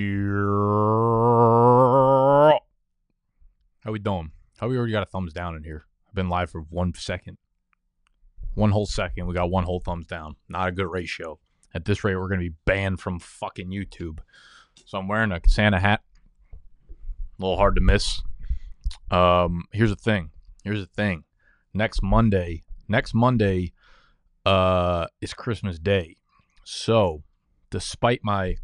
How we doing? How we already got a thumbs down in here? I've been live for one second. One whole second. We got one whole thumbs down. Not a good ratio. At this rate, we're gonna be banned from fucking YouTube. So I'm wearing a Santa hat. A little hard to miss. Um, here's the thing. Here's the thing. Next Monday, next Monday, uh, is Christmas Day. So, despite my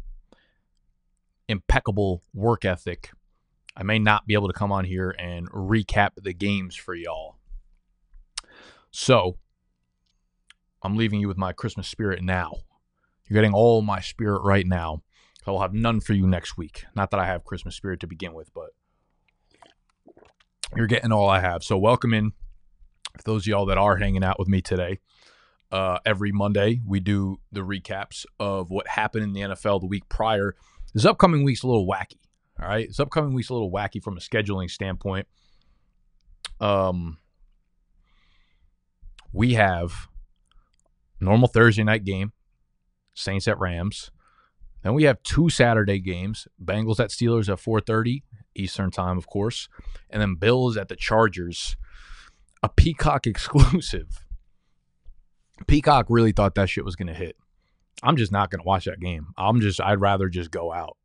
impeccable work ethic, I may not be able to come on here and recap the games for y'all. So, I'm leaving you with my Christmas spirit now. You're getting all my spirit right now. I will have none for you next week. Not that I have Christmas spirit to begin with, but you're getting all I have. So, welcome in those of y'all that are hanging out with me today. Uh, every Monday, we do the recaps of what happened in the NFL the week prior. This upcoming week's a little wacky. All right. This upcoming week's a little wacky from a scheduling standpoint. Um, we have normal Thursday night game, Saints at Rams. Then we have two Saturday games, Bengals at Steelers at 4:30 Eastern time, of course, and then Bills at the Chargers, a Peacock exclusive. Peacock really thought that shit was going to hit. I'm just not going to watch that game. I'm just I'd rather just go out.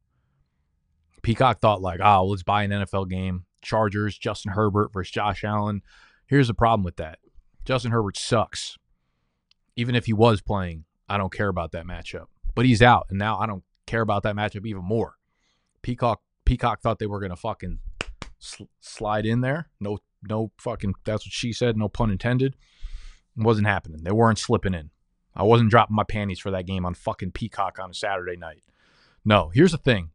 Peacock thought like, "Oh, let's buy an NFL game. Chargers, Justin Herbert versus Josh Allen." Here's the problem with that. Justin Herbert sucks. Even if he was playing, I don't care about that matchup. But he's out, and now I don't care about that matchup even more. Peacock Peacock thought they were going to fucking sl- slide in there. No no fucking that's what she said, no pun intended. It wasn't happening. They weren't slipping in. I wasn't dropping my panties for that game on fucking Peacock on a Saturday night. No, here's the thing.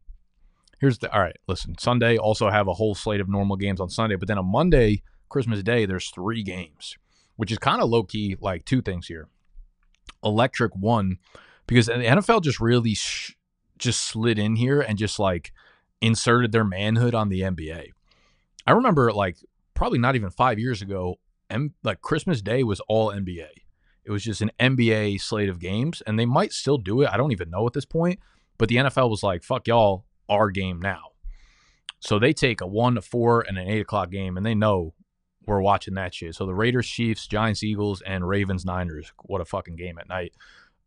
Here's the all right, listen. Sunday also have a whole slate of normal games on Sunday, but then on Monday, Christmas Day, there's three games, which is kind of low key like two things here. Electric one, because the NFL just really sh- just slid in here and just like inserted their manhood on the NBA. I remember like probably not even five years ago, M- like Christmas Day was all NBA. It was just an NBA slate of games, and they might still do it. I don't even know at this point. But the NFL was like, "Fuck y'all, our game now." So they take a one to four and an eight o'clock game, and they know we're watching that shit. So the Raiders, Chiefs, Giants, Eagles, and Ravens, Niners. What a fucking game at night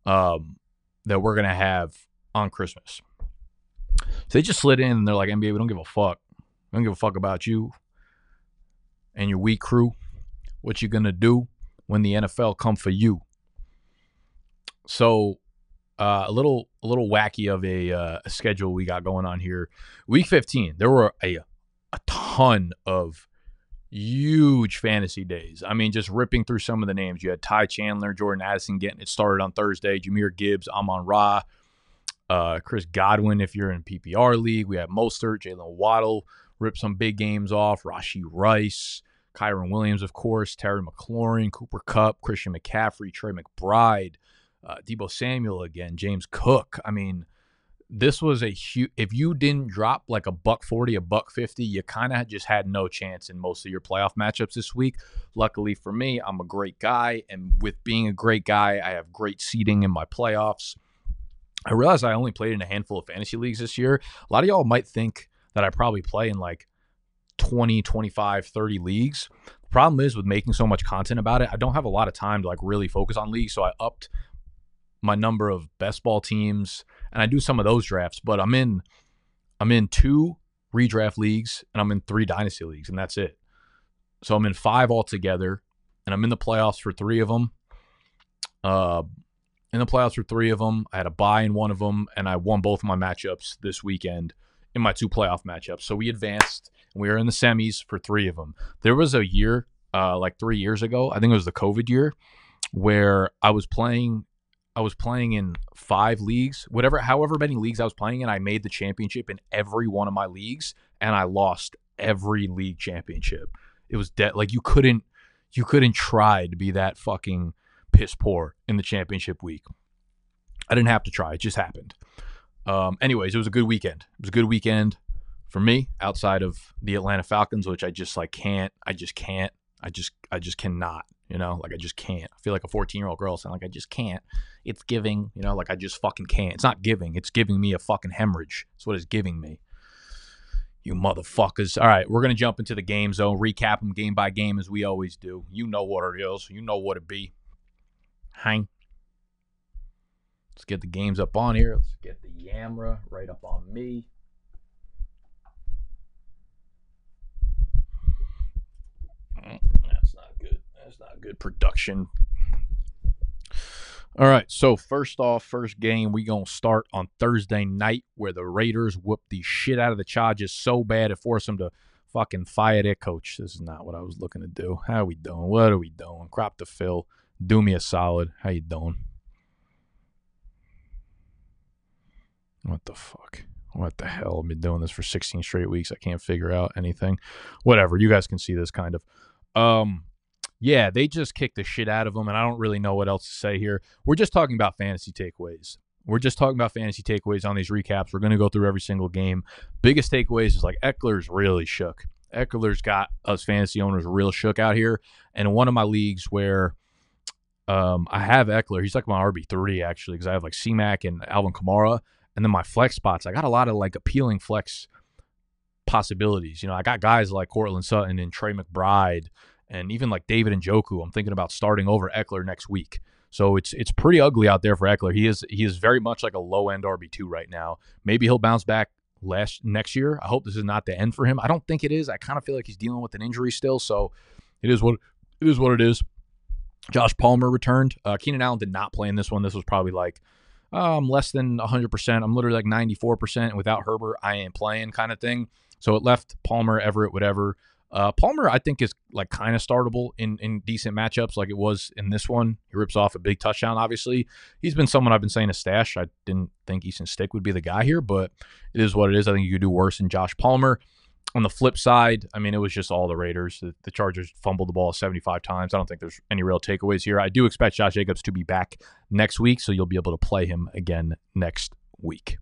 um, that we're gonna have on Christmas. So they just slid in, and they're like, "NBA, we don't give a fuck. We don't give a fuck about you and your weak crew. What you gonna do?" When the NFL come for you. So uh, a little a little wacky of a, uh, a schedule we got going on here. Week 15, there were a a ton of huge fantasy days. I mean, just ripping through some of the names. You had Ty Chandler, Jordan Addison getting it started on Thursday, Jahmyr Gibbs, Amon Ra, uh, Chris Godwin if you're in PPR league. We have Mostert, Jalen Waddle, rip some big games off, Rashee Rice, Kyren Williams, of course, Terry McLaurin, Cooper Kupp, Christian McCaffrey, Trey McBride, uh, Deebo Samuel again, James Cook. I mean, this was a huge. If you didn't drop like a buck forty, a buck fifty, you kind of just had no chance in most of your playoff matchups this week. Luckily for me, I'm a great guy, and with being a great guy, I have great seating in my playoffs. I realize I only played in a handful of fantasy leagues this year. A lot of y'all might think that I probably play in like 20, 25, 30 leagues. The problem is with making so much content about it, I don't have a lot of time to like really focus on leagues. So I upped my number of best ball teams and I do some of those drafts, but I'm in I'm in two redraft leagues and I'm in three dynasty leagues and that's it. So I'm in five altogether and I'm in the playoffs for three of them. Uh in the playoffs for three of them. I had a buy in one of them and I won both of my matchups this weekend in my two playoff matchups. So we advanced and we were in the semis for three of them. There was a year, uh, like three years ago, I think it was the COVID year, where I was playing. I was playing in five leagues, whatever, however many leagues I was playing in. I made the championship in every one of my leagues, and I lost every league championship. It was dead. Like you couldn't, you couldn't try to be that fucking piss poor in the championship week. I didn't have to try; it just happened. Um, anyways, it was a good weekend. It was a good weekend for me outside of the Atlanta Falcons, which I just like can't. I just can't. I just I just cannot You know, like I just can't. I feel like a 14 year old girl saying, like, I just can't. It's giving, you know, like I just fucking can't. It's not giving, it's giving me a fucking hemorrhage. That's what it's giving me. You motherfuckers. All right, we're to jump into the game zone, recap them game by game as we always do. You know what it is, you know what it be. Hang. Let's get the games up on here. Let's get the Yamra right up on me. That's not good. That's not good production. All right, so first off, first game we gonna start on Thursday night where the Raiders whooped the shit out of the Chargers so bad it forced them to fucking fire their coach. This is not what I was looking to do. How we doing? What are we doing? Crop to fill. Do me a solid. How you doing? What the fuck? What the hell? I've been doing this for 16 straight weeks. I can't figure out anything. Whatever. You guys can see this kind of. Um, yeah, they just kicked the shit out of them, and I don't really know what else to say here. We're just talking about fantasy takeaways. We're just talking about fantasy takeaways on these recaps. We're going to go through every single game. Biggest takeaways is like Ekeler's really shook. Ekeler's got us fantasy owners real shook out here. And one of my leagues where um, I have Ekeler, he's like my RB three actually because I have like CMAC and Alvin Kamara, and then my flex spots. I got a lot of like appealing flex possibilities. You know, I got guys like Courtland Sutton and Trey McBride and even like David Njoku. I'm thinking about starting over Ekeler next week. So it's it's pretty ugly out there for Ekeler. He is he is very much like a low end RB two right now. Maybe he'll bounce back last next year. I hope this is not the end for him. I don't think it is. I kind of feel like he's dealing with an injury still. So it is what it is what it is. Josh Palmer returned. Uh, Keenan Allen did not play in this one. This was probably like um, less than 100%. I'm literally like 94%. Without Herbert, I ain't playing kind of thing. So it left Palmer, Everett, whatever. Uh, Palmer, I think, is like kind of startable in, in decent matchups, like it was in this one. He rips off a big touchdown. Obviously, he's been someone I've been saying a stash. I didn't think Easton Stick would be the guy here, but it is what it is. I think you could do worse than Josh Palmer. On the flip side, I mean, it was just all the Raiders. The, the, Chargers fumbled the ball 75 times. I don't think there's any real takeaways here. I do expect Josh Jacobs to be back next week, so you'll be able to play him again next week.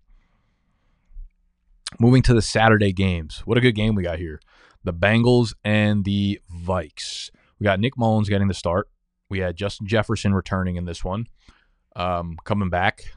Moving to the Saturday games. What a good game we got here the Bengals and the Vikes. We got Nick Mullens getting the start. We had Justin Jefferson returning in this one, um, coming back.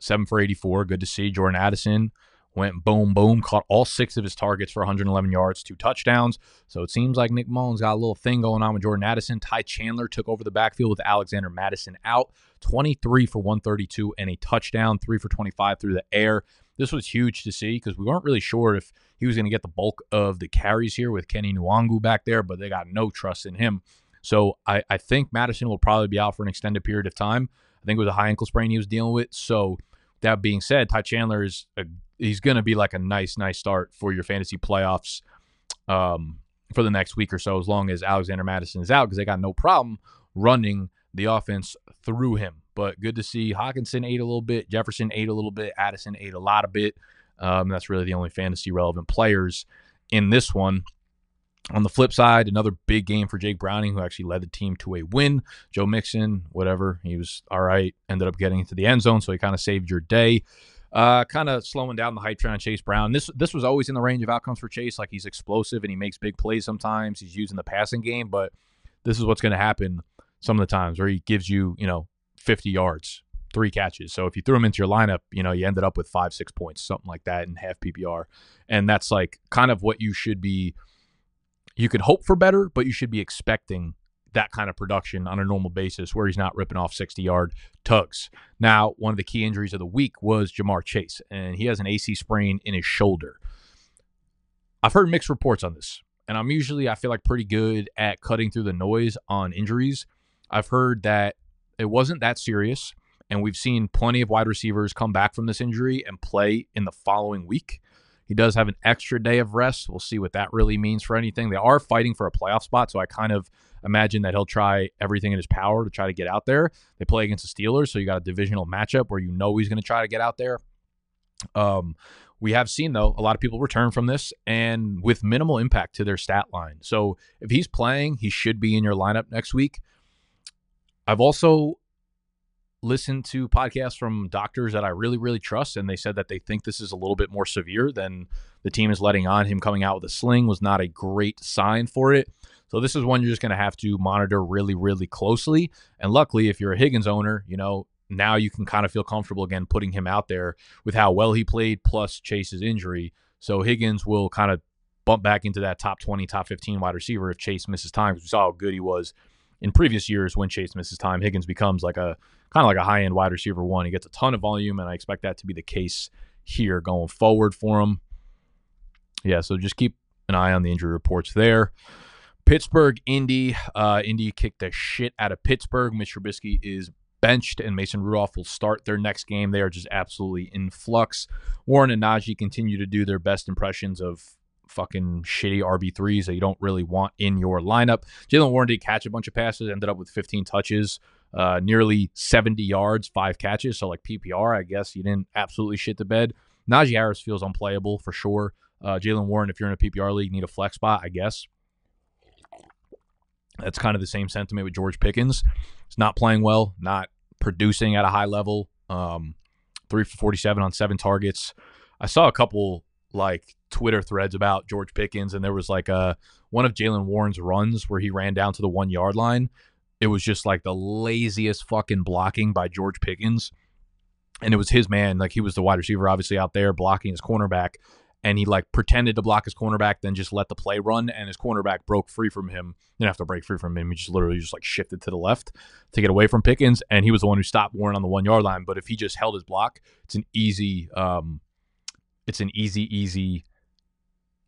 Seven for 84. Good to see. Jordan Addison went boom, boom, caught all six of his targets for 111 yards, two touchdowns. So it seems like Nick Mullens got a little thing going on with Jordan Addison. Ty Chandler took over the backfield with Alexander Mattison out, 23 for 132 and a touchdown, three for 25 through the air. This was huge to see because we weren't really sure if he was going to get the bulk of the carries here with Kene Nwangwu back there, but they got no trust in him. So I, I think Mattison will probably be out for an extended period of time. I think it was a high ankle sprain he was dealing with. So that being said, Ty Chandler is a, he's going to be like a nice, nice start for your fantasy playoffs um, for the next week or so, as long as Alexander Mattison is out, because they got no problem running the offense through him. But good to see Hockenson ate a little bit, Jefferson ate a little bit, Addison ate a lot of bit. Um, that's really the only fantasy relevant players in this one. On the flip side, another big game for Jake Browning, who actually led the team to a win. Joe Mixon, whatever, he was all right. Ended up getting into the end zone, so he kind of saved your day. Uh, kind of slowing down the hype train on Chase Brown. This this was always in the range of outcomes for Chase. Like he's explosive and he makes big plays sometimes. He's using the passing game, but this is what's going to happen some of the times where he gives you, you know, 50 yards, three catches. So if you threw him into your lineup, you know, you ended up with five, six points, something like that in half PPR. And that's like kind of what you should be. You could hope for better, but you should be expecting that kind of production on a normal basis where he's not ripping off 60 yard tugs. Now, one of the key injuries of the week was Ja'Marr Chase, and he has an AC sprain in his shoulder. I've heard mixed reports on this, and I'm usually, I feel like, pretty good at cutting through the noise on injuries. I've heard that it wasn't that serious. And we've seen plenty of wide receivers come back from this injury and play in the following week. He does have an extra day of rest. We'll see what that really means for anything. They are fighting for a playoff spot, so I kind of imagine that he'll try everything in his power to try to get out there. They play against the Steelers, so you got a divisional matchup where you know he's going to try to get out there. Um, we have seen though a lot of people return from this and with minimal impact to their stat line. So if he's playing, he should be in your lineup next week. I've also listened to podcasts from doctors that I really, really trust, and they said that they think this is a little bit more severe than the team is letting on. Him coming out with a sling was not a great sign for it. So this is one you're just going to have to monitor really, really closely. And luckily, if you're a Higgins owner, you know, now you can kind of feel comfortable again putting him out there with how well he played plus Chase's injury. So Higgins will kind of bump back into that top 20, top 15 wide receiver if Chase misses time. We saw how good he was in previous years when Chase misses time. Higgins becomes like a kind of like a high end wide receiver one. He gets a ton of volume, and I expect that to be the case here going forward for him. Yeah, so just keep an eye on the injury reports there. Pittsburgh, Indy. Uh, Indy kicked the shit out of Pittsburgh. Mitch Trubisky is benched, and Mason Rudolph will start their next game. They are just absolutely in flux. Warren and Najee continue to do their best impressions of fucking shitty RB3s that you don't really want in your lineup. Jaylen Warren did catch a bunch of passes, ended up with 15 touches, uh, nearly 70 yards, five catches. So, like PPR, I guess you didn't absolutely shit the bed. Najee Harris feels unplayable for sure. Uh, Jaylen Warren, if you're in a PPR league, need a flex spot, I guess. That's kind of the same sentiment with George Pickens. He's not playing well, not producing at a high level. Um, three for 47 on seven targets. I saw a couple like Twitter threads about George Pickens, and there was like a one of Jaylen Warren's runs where he ran down to the one yard line. It was just like the laziest fucking blocking by George Pickens. And it was his man. Like he was the wide receiver, obviously, out there blocking his cornerback and he like pretended to block his cornerback, then just let the play run, and his cornerback broke free from him. Didn't have to break free from him. He just literally just like shifted to the left to get away from Pickens, and he was the one who stopped Warren on the one yard line. But if he just held his block, it's an easy, um, it's an easy, easy,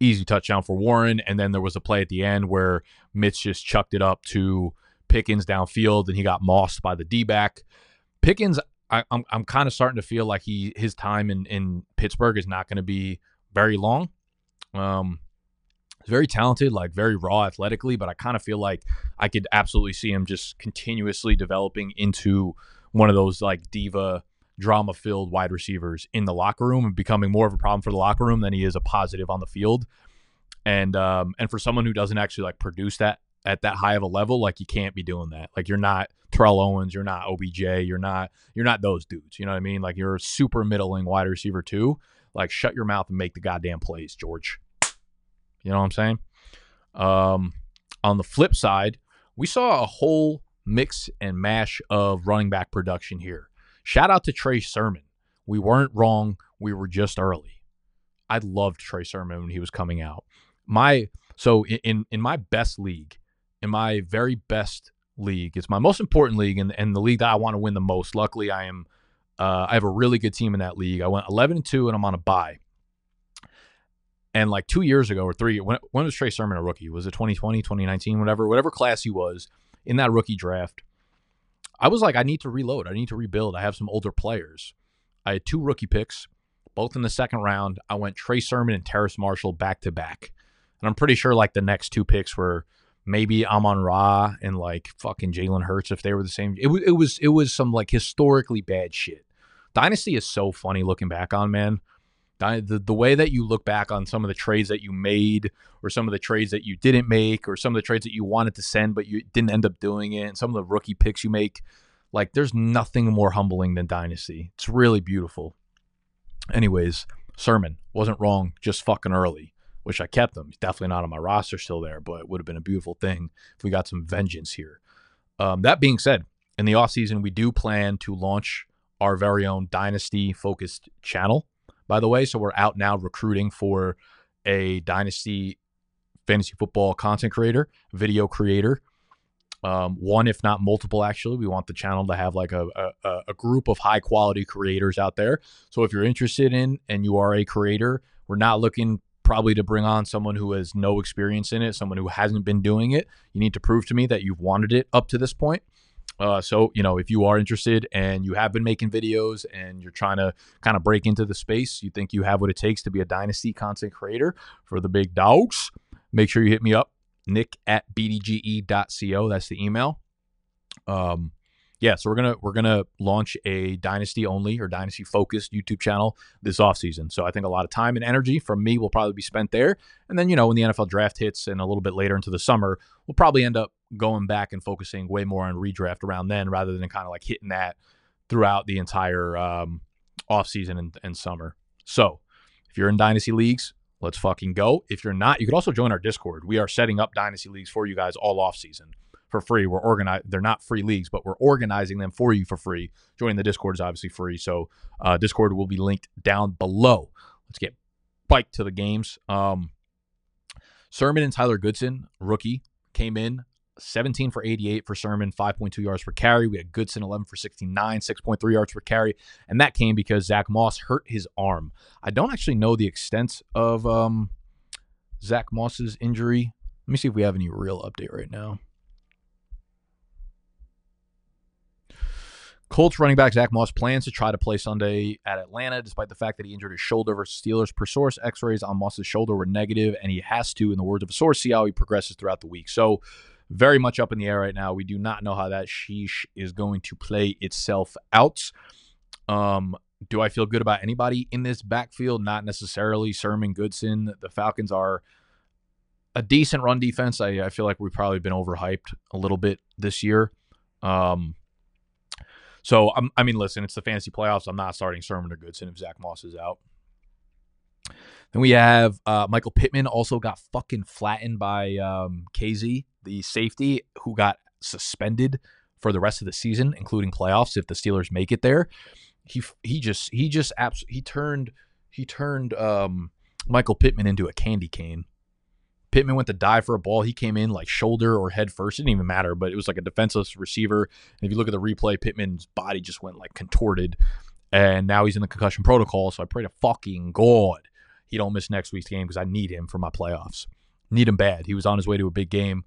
easy touchdown for Warren. And then there was a play at the end where Mitch just chucked it up to Pickens downfield, and he got mossed by the D back. Pickens, I, I'm I'm kind of starting to feel like he his time in in Pittsburgh is not going to be very long. Um, very talented, like very raw athletically, but I kind of feel like I could absolutely see him just continuously developing into one of those like diva drama filled wide receivers in the locker room and becoming more of a problem for the locker room than he is a positive on the field. And um and for someone who doesn't actually like produce that at that high of a level, like you can't be doing that. Like you're not Terrell Owens, you're not OBJ, you're not you're not those dudes. You know what I mean? Like you're a super middling wide receiver too. Like, shut your mouth and make the goddamn plays, George. You know what I'm saying? Um, on the flip side, we saw a whole mix and mash of running back production here. Shout out to Trey Sermon. We weren't wrong. We were just early. I loved Trey Sermon when he was coming out. My so in in my best league, in my very best league, it's my most important league and, and the league that I want to win the most. Luckily, I am uh, I have a really good team in that league. I went 11 and 2 and I'm on a bye. And like two years ago or three, when, when was Trey Sermon a rookie? Was it 2020, 2019, whatever, whatever class he was in that rookie draft? I was like, I need to reload. I need to rebuild. I have some older players. I had two rookie picks, both in the second round. I went Trey Sermon and Terrace Marshall back to back. And I'm pretty sure like the next two picks were maybe Amon Ra and like fucking Jalen Hurts if they were the same. It was it was it was some like historically bad shit. Dynasty is so funny looking back on, man. The, the way that you look back on some of the trades that you made, or some of the trades that you didn't make, or some of the trades that you wanted to send but you didn't end up doing it, and some of the rookie picks you make, like there's nothing more humbling than Dynasty. It's really beautiful. Anyways, Sermon wasn't wrong, just fucking early. Wish I kept him. He's definitely not on my roster still there, but it would have been a beautiful thing if we got some vengeance here. Um, that being said, in the offseason, we do plan to launch our very own dynasty focused channel, by the way. So we're out now recruiting for a dynasty fantasy football content creator, video creator. Um, one, if not multiple, actually. We want the channel to have like a, a, a group of high quality creators out there. So if you're interested in and you are a creator, we're not looking probably to bring on someone who has no experience in it, someone who hasn't been doing it. You need to prove to me that you've wanted it up to this point. Uh, so, you know, if you are interested and you have been making videos and you're trying to kind of break into the space, you think you have what it takes to be a dynasty content creator for the big dogs, make sure you hit me up, nick at bdge.co. That's the email. Um, yeah, so we're gonna we're gonna launch a dynasty only or dynasty focused YouTube channel this offseason. So I think a lot of time and energy from me will probably be spent there. And then, you know, when the NFL draft hits and a little bit later into the summer, we'll probably end up going back and focusing way more on redraft around then rather than kind of like hitting that throughout the entire um, offseason and, and summer. So if you're in dynasty leagues, Let's fucking go. If you're not, you could also join our Discord. We are setting up dynasty leagues for you guys all off season for free. We're organized. They're not free leagues, but we're organizing them for you for free. Joining the Discord is obviously free. So uh, Discord will be linked down below. Let's get biked to the games. Um, Sermon and Tyler Goodson, rookie, came in 17 for 88 for Sermon, 5.2 yards per carry. We had Goodson 11 for 69, 6.3 yards per carry. And that came because Zach Moss hurt his arm. I don't actually know the extent of um, Zach Moss's injury. Let me see if we have any real update right now. Colts running back Zach Moss plans to try to play Sunday at Atlanta, despite the fact that he injured his shoulder versus Steelers. Per source, X-rays on Moss's shoulder were negative, and he has to, in the words of a source, see how he progresses throughout the week. So, very much up in the air right now. We do not know how that sheesh is going to play itself out. Um, do I feel good about anybody in this backfield? Not necessarily. Sermon Goodson. The Falcons are a decent run defense. I, I feel like we've probably been overhyped a little bit this year. Um, so I'm, I mean, listen, it's the fantasy playoffs. I'm not starting Sermon or Goodson if Zach Moss is out. Then we have uh, Michael Pittman also got fucking flattened by um, Kazee, the safety, who got suspended for the rest of the season, including playoffs if the Steelers make it there. He he just he just abs- he turned he turned um, Michael Pittman into a candy cane. Pittman went to dive for a ball. He came in like shoulder or head first. It didn't even matter, but it was like a defenseless receiver. And if you look at the replay, Pittman's body just went like contorted. And now he's in the concussion protocol. So I pray to fucking God he don't miss next week's game because I need him for my playoffs. Need him bad. He was on his way to a big game.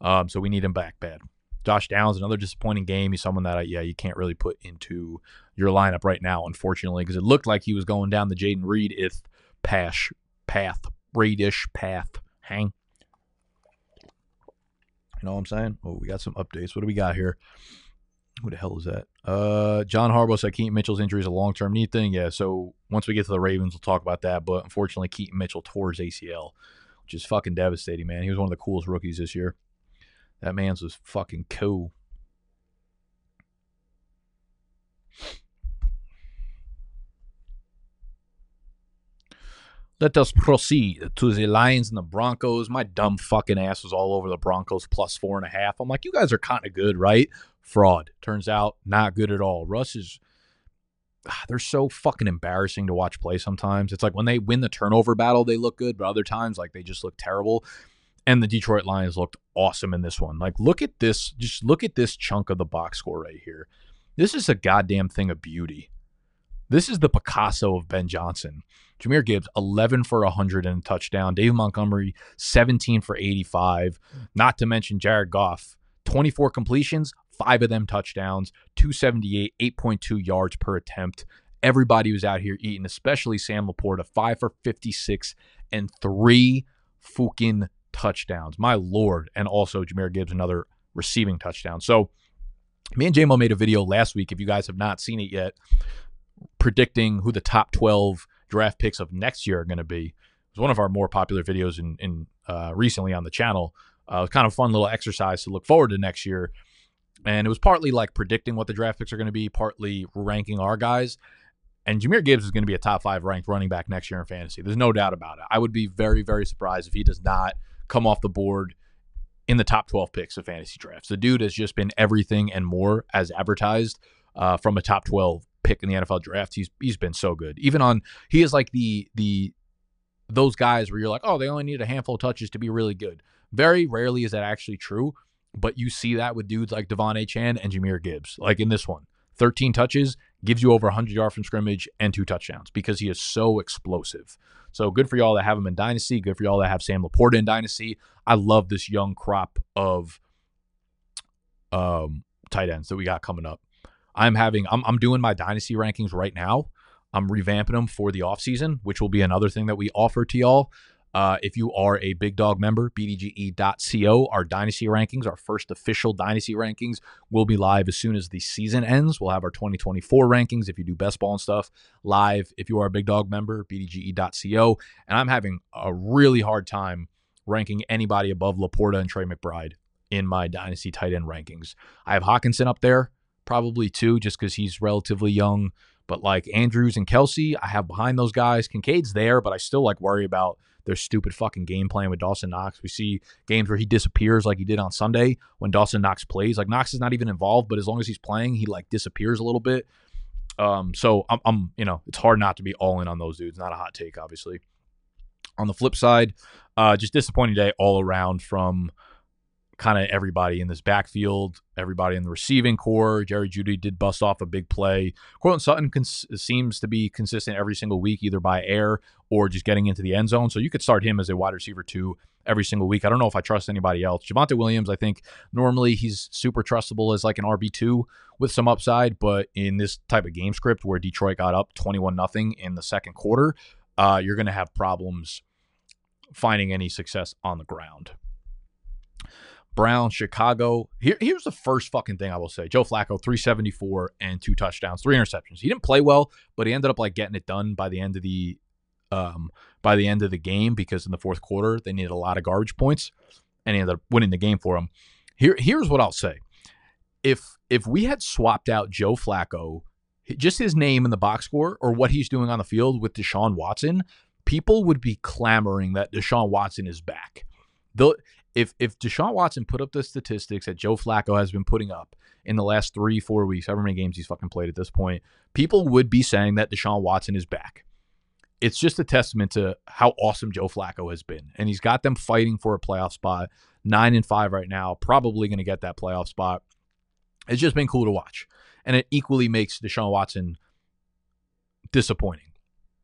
Um, so we need him back bad. Josh Downs, another disappointing game. He's someone that, I, yeah, you can't really put into your lineup right now, unfortunately, because it looked like he was going down the Jayden Reed if pash path, Reedish path hang. You know what I'm saying? Oh, we got some updates. What do we got here? Who the hell is that? Uh, John Harbaugh said Keaton Mitchell's injury is a long term knee thing. Yeah, so once we get to the Ravens, we'll talk about that. But unfortunately, Keaton Mitchell tore his ACL, which is fucking devastating, man. He was one of the coolest rookies this year. That man's was fucking cool. Let us proceed to the Lions and the Broncos. My dumb fucking ass was all over the Broncos plus four and a half. I'm like, you guys are kind of good, right? Fraud. Turns out, not good at all. Russ is. Ah, they're so fucking embarrassing to watch play sometimes. It's like when they win the turnover battle, they look good, but other times, like, they just look terrible. And the Detroit Lions looked awesome in this one. Like, look at this. Just look at this chunk of the box score right here. This is a goddamn thing of beauty. This is the Picasso of Ben Johnson. Jahmyr Gibbs, 11 for 100 and a touchdown. Dave Montgomery, 17 for 85. Not to mention Jared Goff, 24 completions, five of them touchdowns, 278, 8.2 yards per attempt. Everybody was out here eating, especially Sam LaPorta, five for 56 and three fucking touchdowns. My lord. And also Jahmyr Gibbs, another receiving touchdown. So me and JMO made a video last week. If you guys have not seen it yet, predicting who the top 12 draft picks of next year are going to be. It was one of our more popular videos in, in uh, recently on the channel. Uh, it was kind of fun little exercise to look forward to next year. And it was partly like predicting what the draft picks are going to be, partly ranking our guys. And Jahmyr Gibbs is going to be a top five ranked running back next year in fantasy. There's no doubt about it. I would be very, very surprised if he does not come off the board in the top 12 picks of fantasy drafts. The dude has just been everything and more as advertised uh, from a top 12 pick in the NFL draft. He's he's been so good. Even on he is like the the those guys where you're like, oh, they only need a handful of touches to be really good. Very rarely is that actually true, but you see that with dudes like De'Von Achane and Jahmyr Gibbs. Like in this one, 13 touches gives you over 100 yards from scrimmage and two touchdowns because he is so explosive. So good for y'all that have him in Dynasty. Good for y'all that have Sam LaPorta in Dynasty. I love this young crop of um, tight ends that we got coming up. I'm having I'm I'm doing my dynasty rankings right now. I'm revamping them for the offseason, which will be another thing that we offer to y'all. Uh, if you are a big dog member, bdge.co, our dynasty rankings, our first official dynasty rankings, will be live as soon as the season ends. We'll have our 2024 rankings if you do best ball and stuff live. If you are a big dog member, bdge.co. And I'm having a really hard time ranking anybody above LaPorta and Trey McBride in my dynasty tight end rankings. I have Hockenson up there probably two, just because he's relatively young. But like Andrews and Kelsey, I have behind those guys. Kincaid's there, but I still like worry about their stupid fucking game plan with Dawson Knox. We see games where he disappears like he did on Sunday when Dawson Knox plays. Like Knox is not even involved, but as long as he's playing, he like disappears a little bit. Um, so I'm, I'm, you know, it's hard not to be all in on those dudes. Not a hot take, obviously. On the flip side, uh, just disappointing day all around from kind of everybody in this backfield, everybody in the receiving corps. Jerry Jeudy did bust off a big play. Courtland Sutton cons- seems to be consistent every single week, either by air or just getting into the end zone. So you could start him as a wide receiver too every single week. I don't know if I trust anybody else. Javonte Williams, I think normally he's super trustable as like an RB2 with some upside, but in this type of game script where Detroit got up 21 nothing in the second quarter, uh, you're going to have problems finding any success on the ground. Brown, Chicago. Here, here's the first fucking thing I will say. Joe Flacco, 374 and two touchdowns, three interceptions. He didn't play well, but he ended up like getting it done by the end of the um by the end of the game because in the fourth quarter they needed a lot of garbage points and he ended up winning the game for him. Here here's what I'll say. If if we had swapped out Joe Flacco, just his name in the box score or what he's doing on the field with Deshaun Watson, people would be clamoring that Deshaun Watson is back. The if if Deshaun Watson put up the statistics that Joe Flacco has been putting up in the last three, four weeks, however many games he's fucking played at this point, people would be saying that Deshaun Watson is back. It's just a testament to how awesome Joe Flacco has been. And he's got them fighting for a playoff spot. Nine and five right now, probably going to get that playoff spot. It's just been cool to watch. And it equally makes Deshaun Watson disappointing.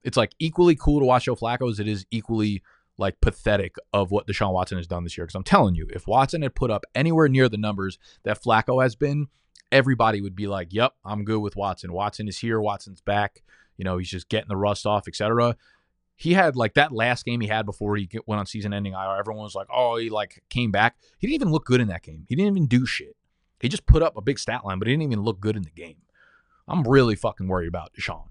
It's like equally cool to watch Joe Flacco as it is equally like pathetic of what Deshaun Watson has done this year. Because I'm telling you, if Watson had put up anywhere near the numbers that Flacco has been, everybody would be like, "Yep, I'm good with Watson. Watson is here. Watson's back. You know, he's just getting the rust off, etc." He had like that last game he had before he went on season-ending IR. Everyone was like, "Oh, he like came back." He didn't even look good in that game. He didn't even do shit. He just put up a big stat line, but he didn't even look good in the game. I'm really fucking worried about Deshaun.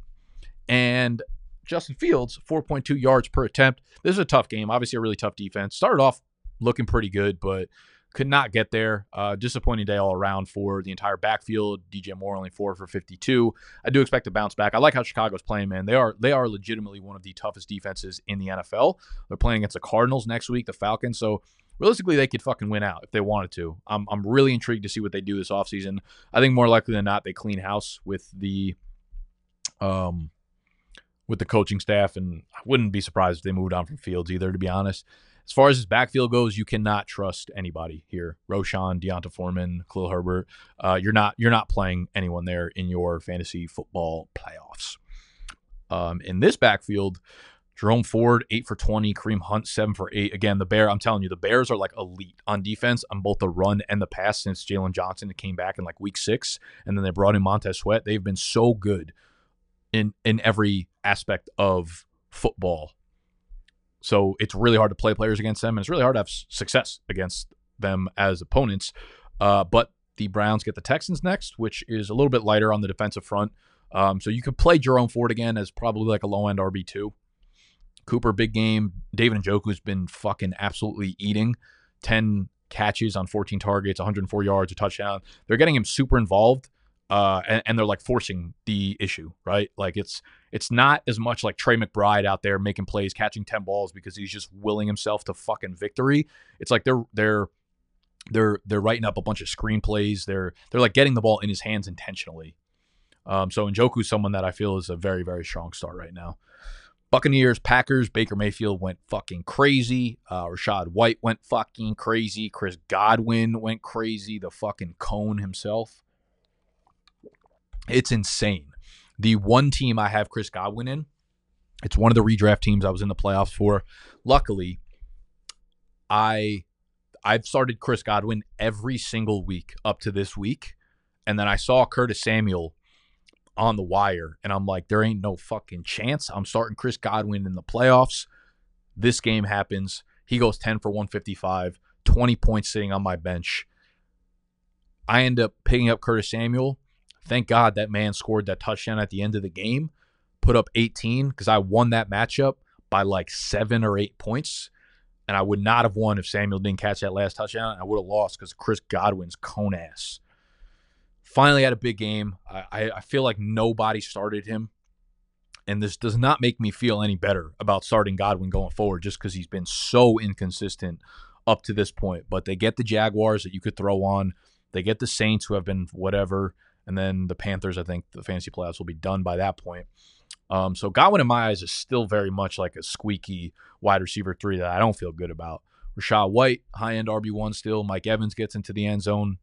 And Justin Fields, 4.2 yards per attempt. This is a tough game. Obviously, a really tough defense. Started off looking pretty good, but could not get there. Uh, disappointing day all around for the entire backfield. DJ Moore only four for 52. I do expect to bounce back. I like how Chicago's playing, man. They are they are legitimately one of the toughest defenses in the NFL. They're playing against the Cardinals next week, the Falcons. So realistically, they could fucking win out if they wanted to. I'm I'm really intrigued to see what they do this offseason. I think more likely than not, they clean house with the um with the coaching staff, and I wouldn't be surprised if they moved on from Fields either, to be honest. As far as his backfield goes, you cannot trust anybody here. Roschon, D'Onta Foreman, Khalil Herbert. Uh, you're not you're not playing anyone there in your fantasy football playoffs. Um, in this backfield, Jerome Ford, eight for 20. Kareem Hunt, seven for eight. Again, the Bear, I'm telling you, the Bears are like elite on defense on both the run and the pass since Jaylon Johnson came back in like week six. And then they brought in Montez Sweat. They've been so good in in every aspect of football. So it's really hard to play players against them, and it's really hard to have success against them as opponents. Uh, but the Browns get the Texans next, which is a little bit lighter on the defensive front. Um, so you could play Jerome Ford again as probably like a low end RB two. Cooper, big game. David Njoku's been fucking absolutely eating. Ten catches on 14 targets, 104 yards, a touchdown. They're getting him super involved uh, and, and, they're like forcing the issue, right? Like it's it's not as much like Trey McBride out there making plays, catching ten balls because he's just willing himself to fucking victory. It's like they're they're they're they're writing up a bunch of screenplays. They're they're like getting the ball in his hands intentionally. Um, so Njoku's someone that I feel is a very very strong start right now. Buccaneers, Packers, Baker Mayfield went fucking crazy. Uh, Rachaad White went fucking crazy. Chris Godwin went crazy. The fucking cone himself. It's insane. The one team I have Chris Godwin in, it's one of the redraft teams I was in the playoffs for. Luckily, I I've started Chris Godwin every single week up to this week. And then I saw Curtis Samuel on the wire, and I'm like, there ain't no fucking chance. I'm starting Chris Godwin in the playoffs. This game happens. He goes 10 for 155, 20 points sitting on my bench. I end up picking up Curtis Samuel. Thank God that man scored that touchdown at the end of the game, put up 18 because I won that matchup by like seven or eight points. And I would not have won if Samuel didn't catch that last touchdown. I would have lost because Chris Godwin's cone ass. finally had a big game. I, I feel like nobody started him. And this does not make me feel any better about starting Godwin going forward just because he's been so inconsistent up to this point. But they get the Jaguars that you could throw on. They get the Saints who have been whatever. And then the Panthers, I think the fantasy playoffs will be done by that point. Um, so Godwin, in my eyes, is still very much like a squeaky wide receiver three that I don't feel good about. Rachaad White, high end RB1 still. Mike Evans gets into the end zone.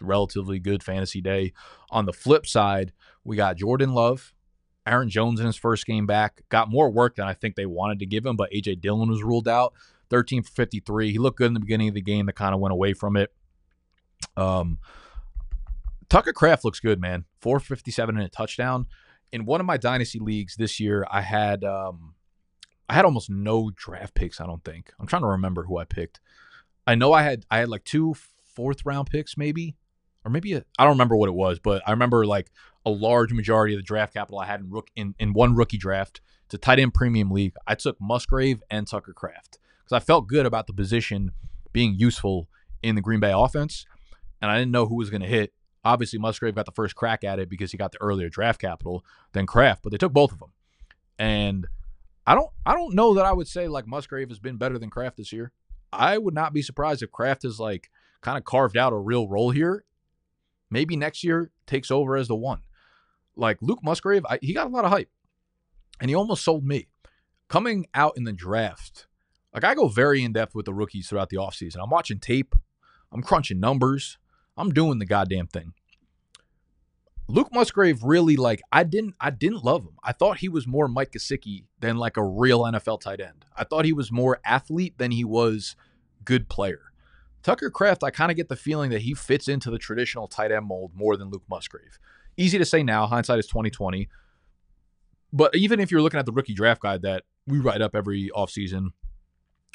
Relatively good fantasy day. On the flip side, we got Jordan Love, Aaron Jones in his first game back. Got more work than I think they wanted to give him, but A.J. Dillon was ruled out. 13 for 53. He looked good in the beginning of the game that kind of went away from it. Um, Tucker Kraft looks good, man. 457 and a touchdown. In one of my dynasty leagues this year, I had um, I had almost no draft picks, I don't think. I'm trying to remember who I picked. I know I had I had like two fourth round picks maybe or maybe I don't remember what it was, but I remember like a large majority of the draft capital I had in rook in, in one rookie draft. A tight end premium league. I took Musgrave and Tucker Kraft because I felt good about the position being useful in the Green Bay offense, and I didn't know who was going to hit. Obviously, Musgrave got the first crack at it because he got the earlier draft capital than Kraft, but they took both of them, and I don't I don't know that I would say like Musgrave has been better than Kraft this year. I would not be surprised if Kraft has like kind of carved out a real role here. Maybe next year takes over as the one. Like Luke Musgrave, I, he got a lot of hype, and he almost sold me. Coming out in the draft, like I go very in depth with the rookies throughout the offseason. I'm watching tape, I'm crunching numbers, I'm doing the goddamn thing. Luke Musgrave really like I didn't I didn't love him. I thought he was more Mike Gesicki than like a real NFL tight end. I thought he was more athlete than he was good player. Tucker Kraft, I kind of get the feeling that he fits into the traditional tight end mold more than Luke Musgrave. Easy to say now, hindsight is 2020. But even if you're looking at the rookie draft guide that we write up every offseason,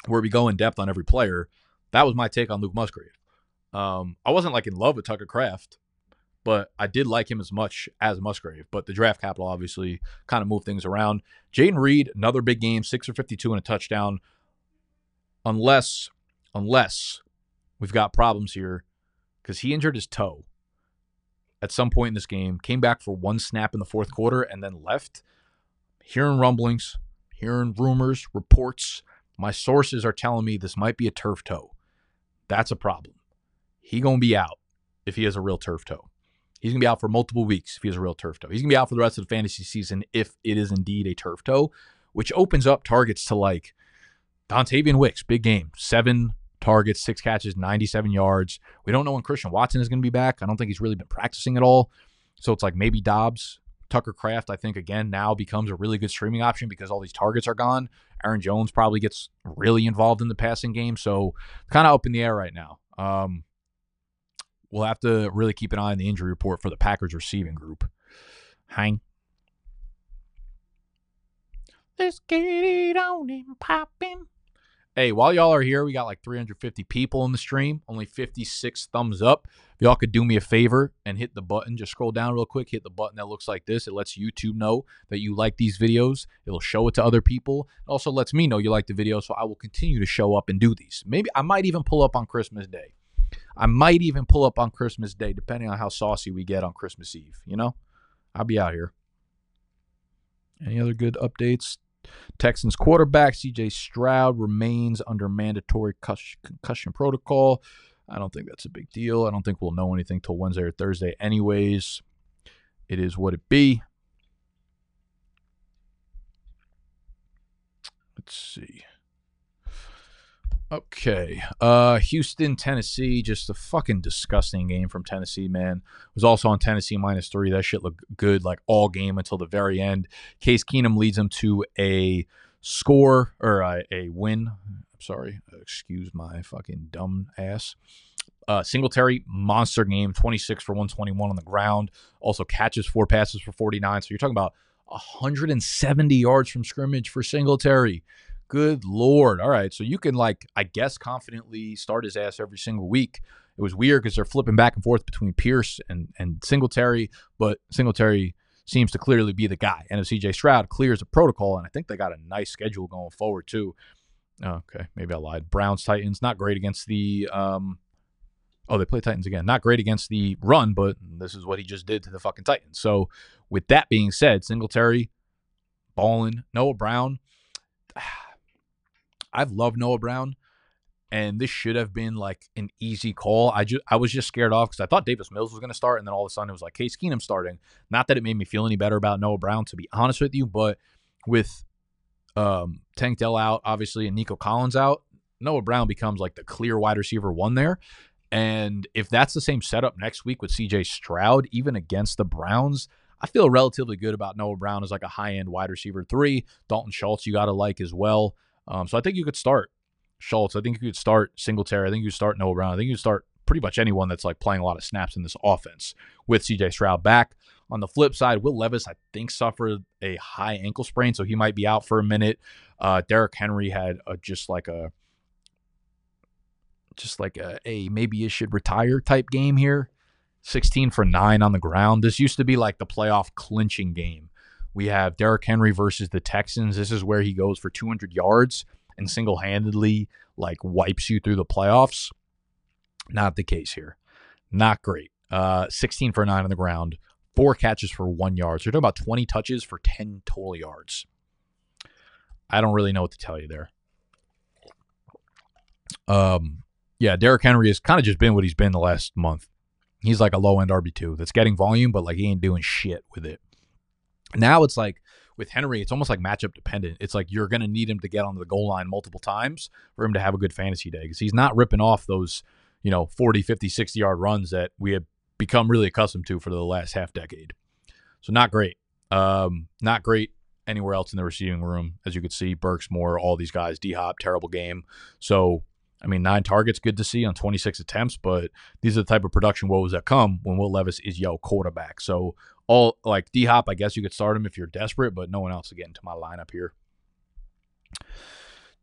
where we go in depth on every player, that was my take on Luke Musgrave. Um, I wasn't like in love with Tucker Kraft but I did like him as much as Musgrave. But the draft capital obviously kind of moved things around. Jayden Reed, another big game, six for 52 and a touchdown. Unless, unless we've got problems here because he injured his toe at some point in this game, came back for one snap in the fourth quarter, and then left. Hearing rumblings, hearing rumors, reports. My sources are telling me this might be a turf toe. That's a problem. He gonna be out if he has a real turf toe. He's going to be out for multiple weeks if he has a real turf toe. He's going to be out for the rest of the fantasy season if it is indeed a turf toe, which opens up targets to like Dontayvion Wicks, big game, seven targets, six catches, 97 yards. We don't know when Christian Watson is going to be back. I don't think he's really been practicing at all. So it's like maybe Doubs, Tucker Kraft, I think, again, now becomes a really good streaming option because all these targets are gone. Aaron Jones probably gets really involved in the passing game. So kind of up in the air right now. Um, we'll have to really keep an eye on the injury report for the Packers receiving group. Hang. Let's get it on and popping. Hey, while y'all are here, we got like 350 people in the stream, only 56 thumbs up. If y'all could do me a favor and hit the button, just scroll down real quick, hit the button that looks like this. It lets YouTube know that you like these videos. It'll show it to other people. It also lets me know you like the video, so I will continue to show up and do these. Maybe I might even pull up on Christmas Day. I might even pull up on Christmas Day, depending on how saucy we get on Christmas Eve. You know, I'll be out here. Any other good updates? Texans quarterback CJ Stroud remains under mandatory concussion protocol. I don't think that's a big deal. I don't think we'll know anything till Wednesday or Thursday, anyways. It is what it be. Let's see. Okay. Uh Houston, Tennessee, just a fucking disgusting game from Tennessee, man. Was also on Tennessee minus three. That shit looked good like all game until the very end. Case Keenum leads them to a score or a, a win. I'm sorry. Excuse my fucking dumb ass. Uh, Singletary, monster game, 26 for 121 on the ground. Also catches four passes for 49. So you're talking about 170 yards from scrimmage for Singletary. Good lord. All right. So you can like I guess confidently start his ass every single week. It was weird because they're flipping back and forth between Pierce and and Singletary, but Singletary seems to clearly be the guy. And if CJ Stroud clears the protocol, and I think they got a nice schedule going forward too. Okay, maybe I lied. Browns Titans not great against the um Oh, they play Titans again. Not great against the run, but this is what he just did to the fucking Titans. So, with that being said, Singletary, balling, Noah Brown. I've loved Noah Brown, and this should have been like an easy call. I just I was just scared off because I thought Davis Mills was going to start, and then all of a sudden it was like Case Keenum starting. Not that it made me feel any better about Noah Brown, to be honest with you, but with um, Tank Dell out, obviously, and Nico Collins out, Noah Brown becomes like the clear wide receiver one there. And if that's the same setup next week with CJ Stroud, even against the Browns, I feel relatively good about Noah Brown as like a high end wide receiver three. Dalton Schultz, you got to like as well. Um, so I think you could start Schultz. I think you could start Singletary. I think you could start Noah Brown. I think you could start pretty much anyone that's like playing a lot of snaps in this offense with CJ Stroud back. On the flip side, Will Levis, I think, suffered a high ankle sprain, so he might be out for a minute. Uh, Derrick Henry had a, just like a just like a, a maybe you should retire type game here. 16 for 9 on the ground. This used to be like the playoff clinching game. We have Derrick Henry versus the Texans. This is where he goes for 200 yards and single handedly like wipes you through the playoffs. Not the case here. Not great. Uh, 16 for 9 on the ground, four catches for one yard. So you're talking about 20 touches for 10 total yards. I don't really know what to tell you there. Um, yeah, Derrick Henry has kind of just been what he's been the last month. He's like a low end RB2 that's getting volume, but like he ain't doing shit with it. Now it's like with Henry, it's almost like matchup dependent. It's like you're going to need him to get on the goal line multiple times for him to have a good fantasy day because he's not ripping off those, you know, 40, 50, 60 yard runs that we have become really accustomed to for the last half decade. So not great. Um, not great anywhere else in the receiving room. As you could see, Burks, Moore, all these guys, D Hop, terrible game. So I mean, nine targets, good to see on 26 attempts, but these are the type of production woes that come when Will Levis is yo quarterback. So all like D Hop, I guess you could start him if you're desperate, but no one else to get into my lineup here.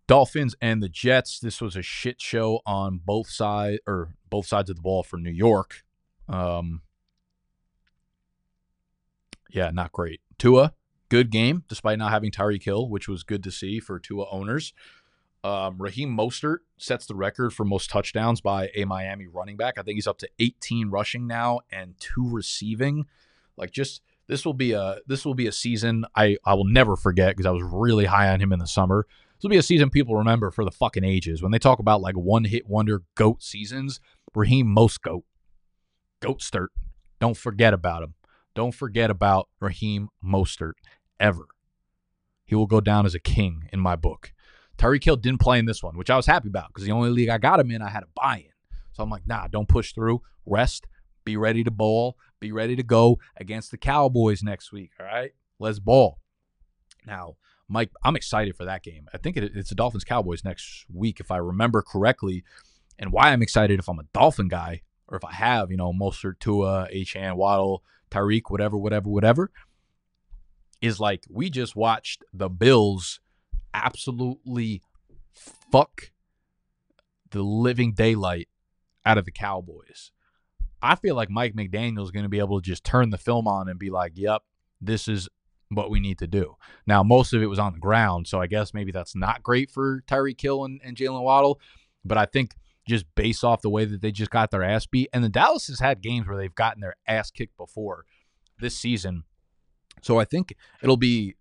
Dolphins and the Jets. This was a shit show on both sides or both sides of the ball for New York. Um, yeah, not great. Tua, good game despite not having Tyreek Hill, which was good to see for Tua owners. Um, Raheem Mostert sets the record for most touchdowns by a Miami running back. I think he's up to 18 rushing now and two receiving. Like just this will be a this will be a season I I will never forget because I was really high on him in the summer. This will be a season people remember for the fucking ages. When they talk about like one hit wonder goat seasons, Raheem Most goat, goat. Don't forget about him. Don't forget about Raheem Mostert ever. He will go down as a king in my book. Tyreek Hill didn't play in this one, which I was happy about because the only league I got him in, I had a buy in. So I'm like, nah, don't push through. Rest. Be ready to bowl. Be ready to go against the Cowboys next week. All right. Let's ball. Now, Mike, I'm excited for that game. I think it, it's the Dolphins Cowboys next week, if I remember correctly. And why I'm excited if I'm a Dolphin guy or if I have, you know, Mostert, Tua, Achane, Waddle, Tyreek, whatever, whatever, whatever, is like we just watched the Bills absolutely fuck the living daylight out of the Cowboys. I feel like Mike McDaniel is going to be able to just turn the film on and be like, yep, this is what we need to do. Now, most of it was on the ground, so I guess maybe that's not great for Tyreek Hill and, and Jaylen Waddle. But I think just based off the way that they just got their ass beat, and the Dallas has had games where they've gotten their ass kicked before this season. So I think it'll be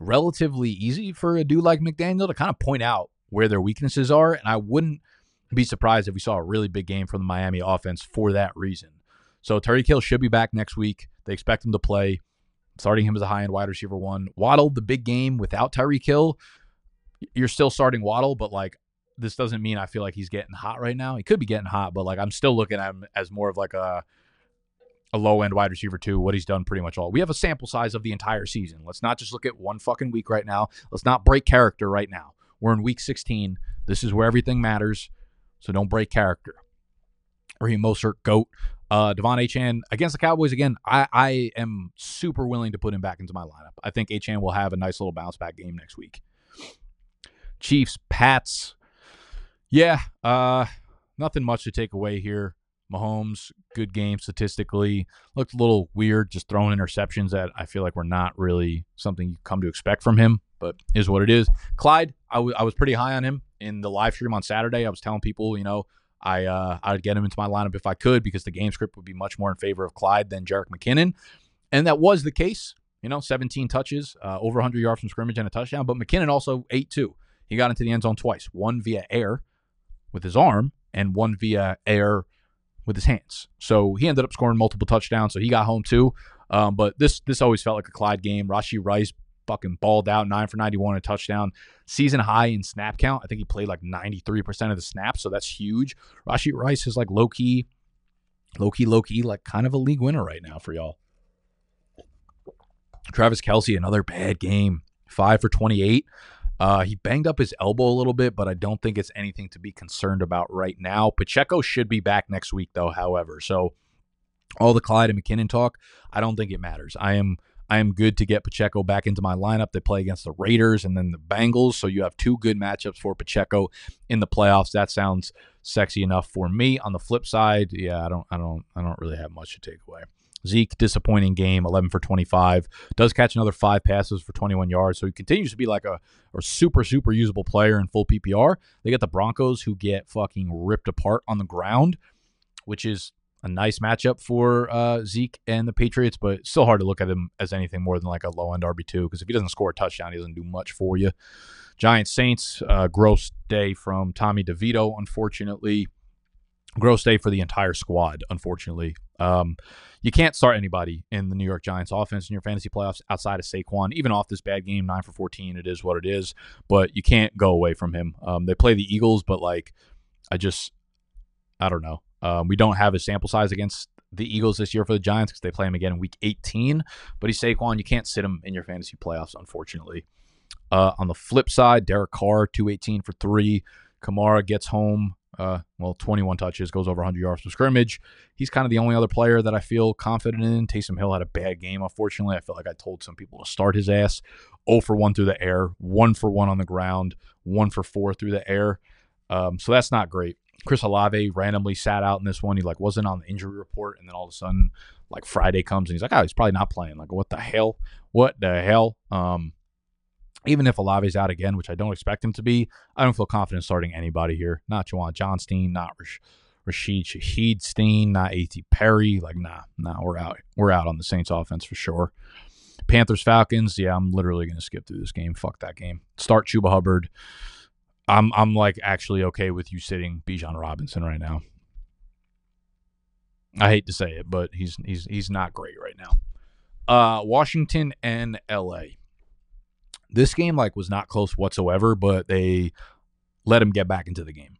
relatively easy for a dude like McDaniel to kind of point out where their weaknesses are. And I wouldn't be surprised if we saw a really big game from the Miami offense for that reason. So Tyreek Hill should be back next week. They expect him to play, starting him as a high end wide receiver one. Waddle, the big game without Tyreek Hill, you're still starting Waddle, but like this doesn't mean I feel like he's getting hot right now. He could be getting hot, but like I'm still looking at him as more of like a a low end wide receiver too, what he's done pretty much all. We have a sample size of the entire season. Let's not just look at one fucking week right now. Let's not break character right now. We're in week 16. This is where everything matters. So don't break character. Raheem Mostert, GOAT. Uh, De'Von Achane against the Cowboys again. I, I am super willing to put him back into my lineup. I think Achane will have a nice little bounce back game next week. Chiefs, Pats. Yeah, uh, nothing much to take away here. Mahomes, good game statistically. Looked a little weird, just throwing interceptions that I feel like were not really something you come to expect from him, but is what it is. Clyde, I, w- I was pretty high on him in the live stream on Saturday. I was telling people, you know, I uh, I'd get him into my lineup if I could because the game script would be much more in favor of Clyde than Jerick McKinnon, and that was the case. You know, 17 touches, uh, over 100 yards from scrimmage and a touchdown. But McKinnon also ate two. He got into the end zone twice, one via air with his arm and one via air with his hands. So he ended up scoring multiple touchdowns. So he got home too. Um, but this this always felt like a Clyde game. Rashee Rice fucking balled out, nine for 91, a touchdown. Season high in snap count. I think he played like 93% of the snaps, so that's huge. Rashee Rice is like low key, low key, low key, like kind of a league winner right now for y'all. Travis Kelce, another bad game. Five for 28. Uh, he banged up his elbow a little bit, but I don't think it's anything to be concerned about right now. Pacheco should be back next week, though, however. So all the Clyde and McKinnon talk, I don't think it matters. I am I am good to get Pacheco back into my lineup. They play against the Raiders and then the Bengals, so you have two good matchups for Pacheco in the playoffs. That sounds sexy enough for me. On the flip side, yeah, I don't I don't I don't really have much to take away. Zeke, disappointing game, 11 for 25. Does catch another five passes for 21 yards. So he continues to be like a, a super, super usable player in full PPR. They get the Broncos who get fucking ripped apart on the ground, which is a nice matchup for uh, Zeke and the Patriots, but still hard to look at him as anything more than like a low end RB2 because if he doesn't score a touchdown, he doesn't do much for you. Giants Saints, uh, gross day from Tommy DeVito, unfortunately. Gross day for the entire squad, unfortunately. Um, you can't start anybody in the New York Giants offense in your fantasy playoffs outside of Saquon. Even off this bad game, 9 for 14, it is what it is, but you can't go away from him. Um, they play the Eagles, but like, I just, I don't know. Um, we don't have a sample size against the Eagles this year for the Giants because they play him again in Week 18. But he's Saquon. You can't sit him in your fantasy playoffs, unfortunately. Uh, on the flip side, Derek Carr, 218 for three. Kamara gets home. Uh, well, 21 touches, goes over 100 yards from scrimmage. He's kind of the only other player that I feel confident in. Taysom Hill had a bad game, unfortunately. I feel like I told some people to start his ass. 0 for 1 through the air, 1 for 1 on the ground, 1 for 4 through the air. Um, so that's not great. Chris Olave randomly sat out in this one. He like wasn't on the injury report, and then all of a sudden, like Friday comes and he's like, "Oh, he's probably not playing." Like, what the hell? What the hell? Um, even if Olave's out again, which I don't expect him to be, I don't feel confident starting anybody here. Not Juwan Johnstein, not Rash- Rashid Shaheed Steen, not A.T. Perry. Like, nah, nah, we're out. We're out on the Saints offense for sure. Panthers Falcons, yeah, I'm literally gonna skip through this game. Fuck that game. Start Chuba Hubbard. I'm I'm like actually okay with you sitting Bijan Robinson right now. I hate to say it, but he's he's he's not great right now. Uh, Washington and L.A. This game like was not close whatsoever, but they let him get back into the game.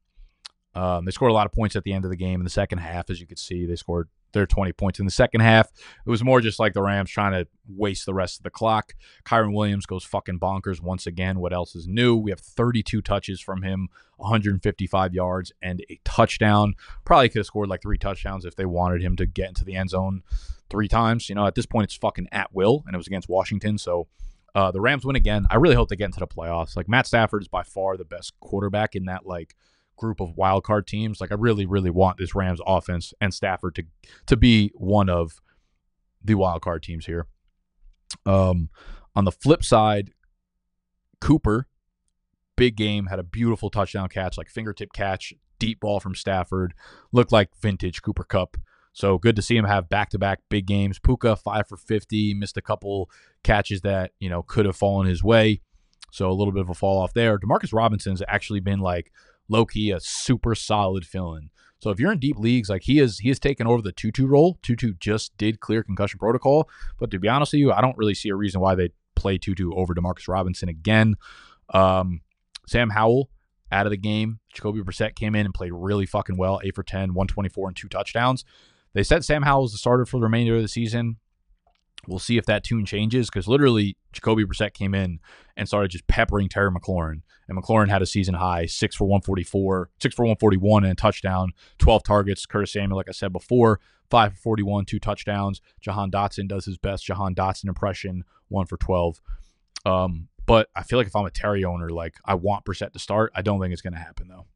Um, they scored a lot of points at the end of the game in the second half, as you could see. They scored their 20 points in the second half. It was more just like the Rams trying to waste the rest of the clock. Kyren Williams goes fucking bonkers once again. What else is new? We have 32 touches from him, 155 yards, and a touchdown. Probably could have scored like three touchdowns if they wanted him to get into the end zone three times. You know, at this point, it's fucking at will, and it was against Washington. So uh, the Rams win again. I really hope they get into the playoffs. Like Matt Stafford is by far the best quarterback in that like group of wild card teams. Like I really, really want this Rams offense and Stafford to to be one of the wild card teams here. Um, on the flip side, Cooper, big game, had a beautiful touchdown catch, like fingertip catch, deep ball from Stafford, looked like vintage Cooper Kupp. So good to see him have back to back big games. Puka five for fifty, missed a couple catches that you know could have fallen his way. So a little bit of a fall off there. Demarcus Robinson's actually been like low key a super solid fill in. So if you're in deep leagues, like he is, he has taken over the Tutu role. Tutu just did clear concussion protocol, but to be honest with you, I don't really see a reason why they play Tutu over Demarcus Robinson again. Um, Sam Howell out of the game. Jacoby Brissett came in and played really fucking well, eight for 10, 124 and two touchdowns. They said Sam Howell is the starter for the remainder of the season. We'll see if that tune changes because literally Jacoby Brissett came in and started just peppering Terry McLaurin. And McLaurin had a season high, six for 144, six for 141 and a touchdown, 12 targets. Curtis Samuel, like I said before, five for 41, two touchdowns. Jahan Dotson does his best Jahan Dotson impression, one for 12. Um, but I feel like if I'm a Terry owner, like I want Brissett to start. I don't think it's going to happen though.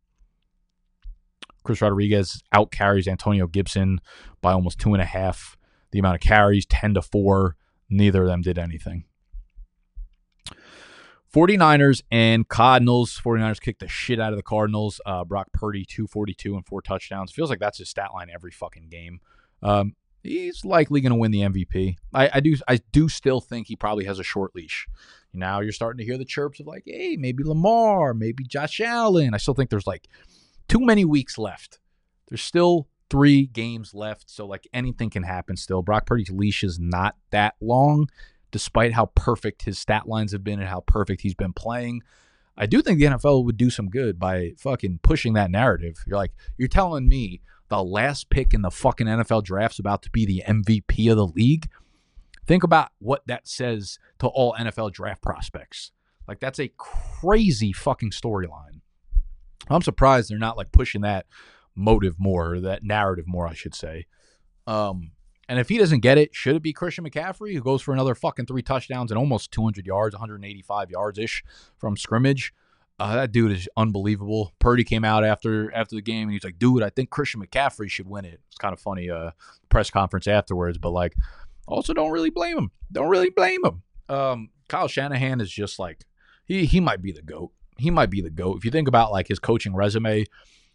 Chris Rodriguez out carries Antonio Gibson by almost two and a half the amount of carries, 10 to 4. Neither of them did anything. 49ers and Cardinals. 49ers kicked the shit out of the Cardinals. Uh, Brock Purdy, 242 and four touchdowns. Feels like that's his stat line every fucking game. Um, he's likely going to win the MVP. I, I, do I do still think he probably has a short leash. Now you're starting to hear the chirps of like, hey, maybe Lamar, maybe Josh Allen. I still think there's like too many weeks left. There's still three games left, so like anything can happen still. Brock Purdy's leash is not that long despite how perfect his stat lines have been and how perfect he's been playing. I do think the NFL would do some good by fucking pushing that narrative. You're like, you're telling me the last pick in the fucking NFL draft's about to be the MVP of the league? Think about what that says to all NFL draft prospects. Like, that's a crazy fucking storyline. I'm surprised they're not like pushing that motive more, that narrative more, I should say. Um, and if he doesn't get it, should it be Christian McCaffrey who goes for another fucking three touchdowns and almost 200 yards, 185 yards ish from scrimmage? Uh, that dude is unbelievable. Purdy came out after after the game and he's like, "Dude, I think Christian McCaffrey should win it." It's kind of funny uh, press conference afterwards, but like, also don't really blame him. Don't really blame him. Um, Kyle Shanahan is just like he he might be the goat. He might be the goat. If you think about like his coaching resume,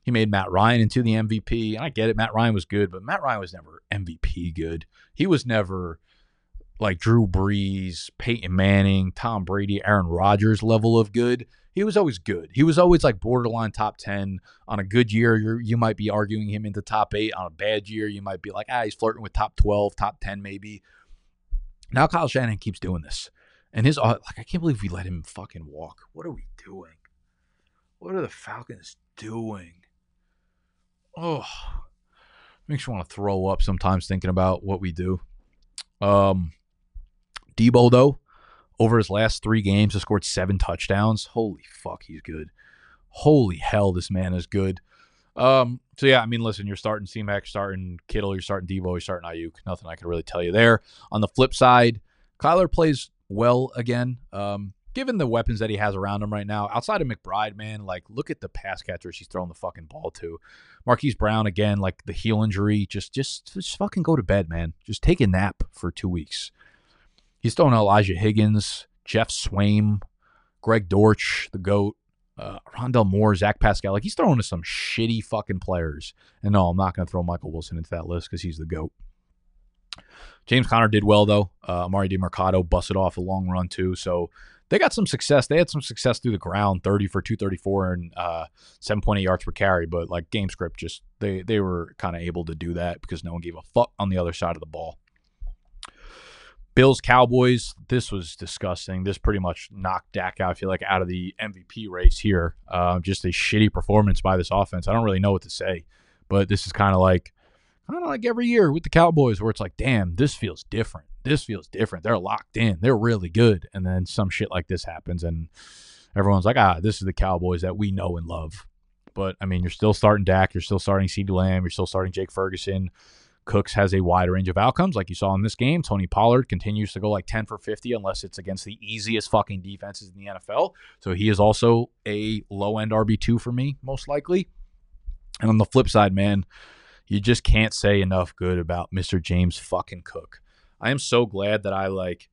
he made Matt Ryan into the MVP. And I get it, Matt Ryan was good, but Matt Ryan was never MVP good. He was never like Drew Brees, Peyton Manning, Tom Brady, Aaron Rodgers level of good. He was always good. He was always like borderline top 10. On a good year, you you might be arguing him into top eight. On a bad year, you might be like, ah, he's flirting with top 12, top 10 maybe. Now Kyle Shanahan keeps doing this. And his, like, I can't believe we let him fucking walk. What are we doing? What are the Falcons doing? Oh, makes you want to throw up sometimes thinking about what we do. Um, Deebo though, over his last three games, has scored seven touchdowns. Holy fuck, he's good. Holy hell, this man is good. Um, so yeah, I mean, listen, you're starting C-Mac, starting Kittle, you're starting Deebo, you're starting Aiyuk. Nothing I can really tell you there. On the flip side, Kyler plays well again. Um, given the weapons that he has around him right now, outside of McBride, man, like look at the pass catchers he's throwing the fucking ball to. Marquise Brown again, like the heel injury, just just just fucking go to bed, man. Just take a nap for two weeks. He's throwing Elijah Higgins, Geoff Swaim, Greg Dortch, the goat, uh, Rondale Moore, Zach Pascal. Like he's throwing to some shitty fucking players. And no, I'm not going to throw Michael Wilson into that list because he's the goat. James Conner did well though. Uh, Emari Demercado busted off a long run too. So they got some success. They had some success through the ground, 30 for 234 and uh, 7.8 yards per carry. But like game script, just they they were kind of able to do that because no one gave a fuck on the other side of the ball. Bills Cowboys. This was disgusting. This pretty much knocked Dak out. I feel like out of the MVP race here. Uh, just a shitty performance by this offense. I don't really know what to say, but this is kind of like kind of like every year with the Cowboys, where it's like, damn, this feels different this feels different. They're locked in. They're really good. And then some shit like this happens, and everyone's like, ah, this is the Cowboys that we know and love. But I mean, you're still starting Dak. You're still starting CeeDee Lamb. You're still starting Jake Ferguson. Cooks has a wide range of outcomes, like you saw in this game. Tony Pollard continues to go like 10 for 50 unless it's against the easiest fucking defenses in the NFL. So he is also a low end RB2 for me, most likely. And on the flip side, man, you just can't say enough good about Mr. James fucking Cook. I am so glad that I like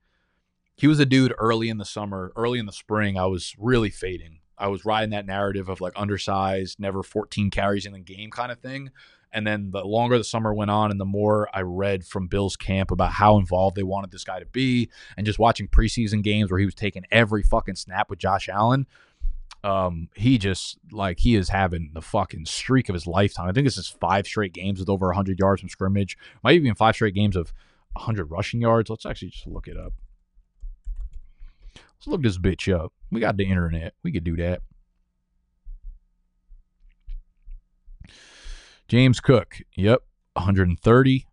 he was a dude early in the summer, early in the spring. I was really fading. I was riding that narrative of like undersized, never 14 carries in the game kind of thing. And then the longer the summer went on and the more I read from Bill's camp about how involved they wanted this guy to be and just watching preseason games where he was taking every fucking snap with Josh Allen, um, he just like he is having the fucking streak of his lifetime. I think this is five straight games with over 100 yards from scrimmage. Might even five straight games of 100 rushing yards. Let's actually just look it up. Let's look this bitch up. We got the internet. We could do that. James Cook. Yep. 130,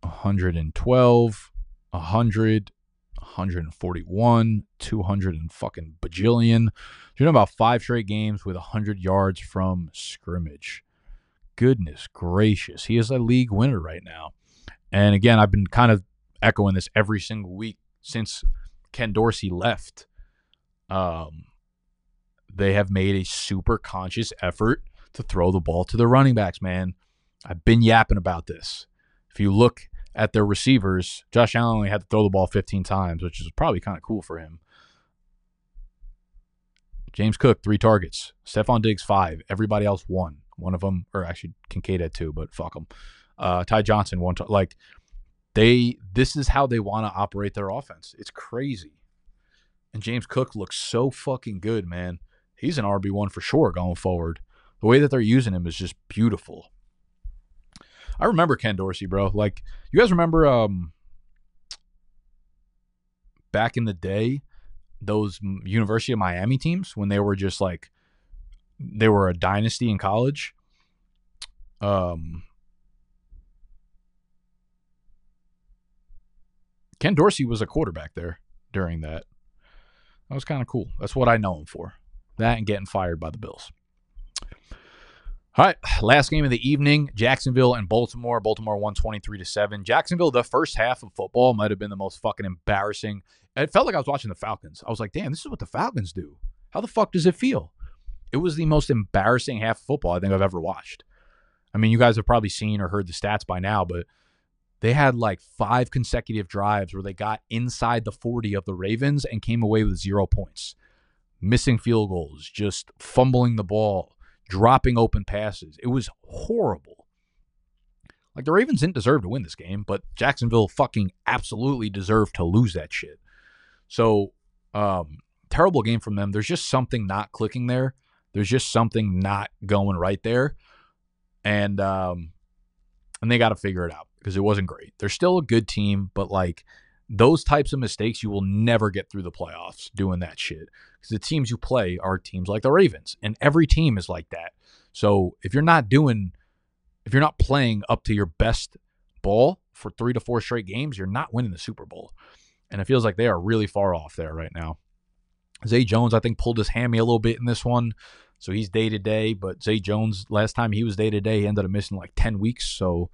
112, 100, 141, 200 and fucking bajillion. You're about five straight games with 100 yards from scrimmage. Goodness gracious. He is a league winner right now. And again, I've been kind of echoing this every single week since Ken Dorsey left. Um, they have made a super conscious effort to throw the ball to the running backs, man. I've been yapping about this. If you look at their receivers, Josh Allen only had to throw the ball 15 times, which is probably kind of cool for him. James Cook, three targets. Stefon Diggs, five. Everybody else, one. One of them, or actually Kincaid had two, but fuck them. Uh, Ty Johnson, one. Tar- like, they, this is how they want to operate their offense. It's crazy. And James Cook looks so fucking good, man. He's an RB1 for sure going forward. The way that they're using him is just beautiful. I remember Ken Dorsey, bro. Like, you guys remember um back in the day, those University of Miami teams when they were just like they were a dynasty in college. Um, Ken Dorsey was a quarterback there during that. That was kind of cool. That's what I know him for. That and getting fired by the Bills. All right, last game of the evening, Jacksonville and Baltimore. Baltimore 123 to 7. Jacksonville, the first half of football might have been the most fucking embarrassing. It felt like I was watching the Falcons. I was like, damn, this is what the Falcons do. How the fuck does it feel? It was the most embarrassing half of football I think I've ever watched. I mean, you guys have probably seen or heard the stats by now, but they had like five consecutive drives where they got inside the 40 of the Ravens and came away with zero points. Missing field goals, just fumbling the ball dropping open passes. It was horrible. Like the Ravens didn't deserve to win this game, but Jacksonville fucking absolutely deserved to lose that shit. So, um, terrible game from them. There's just something not clicking there. There's just something not going right there. And um and they got to figure it out because it wasn't great. They're still a good team, but like those types of mistakes, you will never get through the playoffs doing that shit. Because the teams you play are teams like the Ravens, and every team is like that. So if you're not doing, if you're not playing up to your best ball for three to four straight games, you're not winning the Super Bowl. And it feels like they are really far off there right now. Zay Jones, I think, pulled his hammy a little bit in this one. So he's day to day. But Zay Jones, last time he was day to day, he ended up missing like 10 weeks. So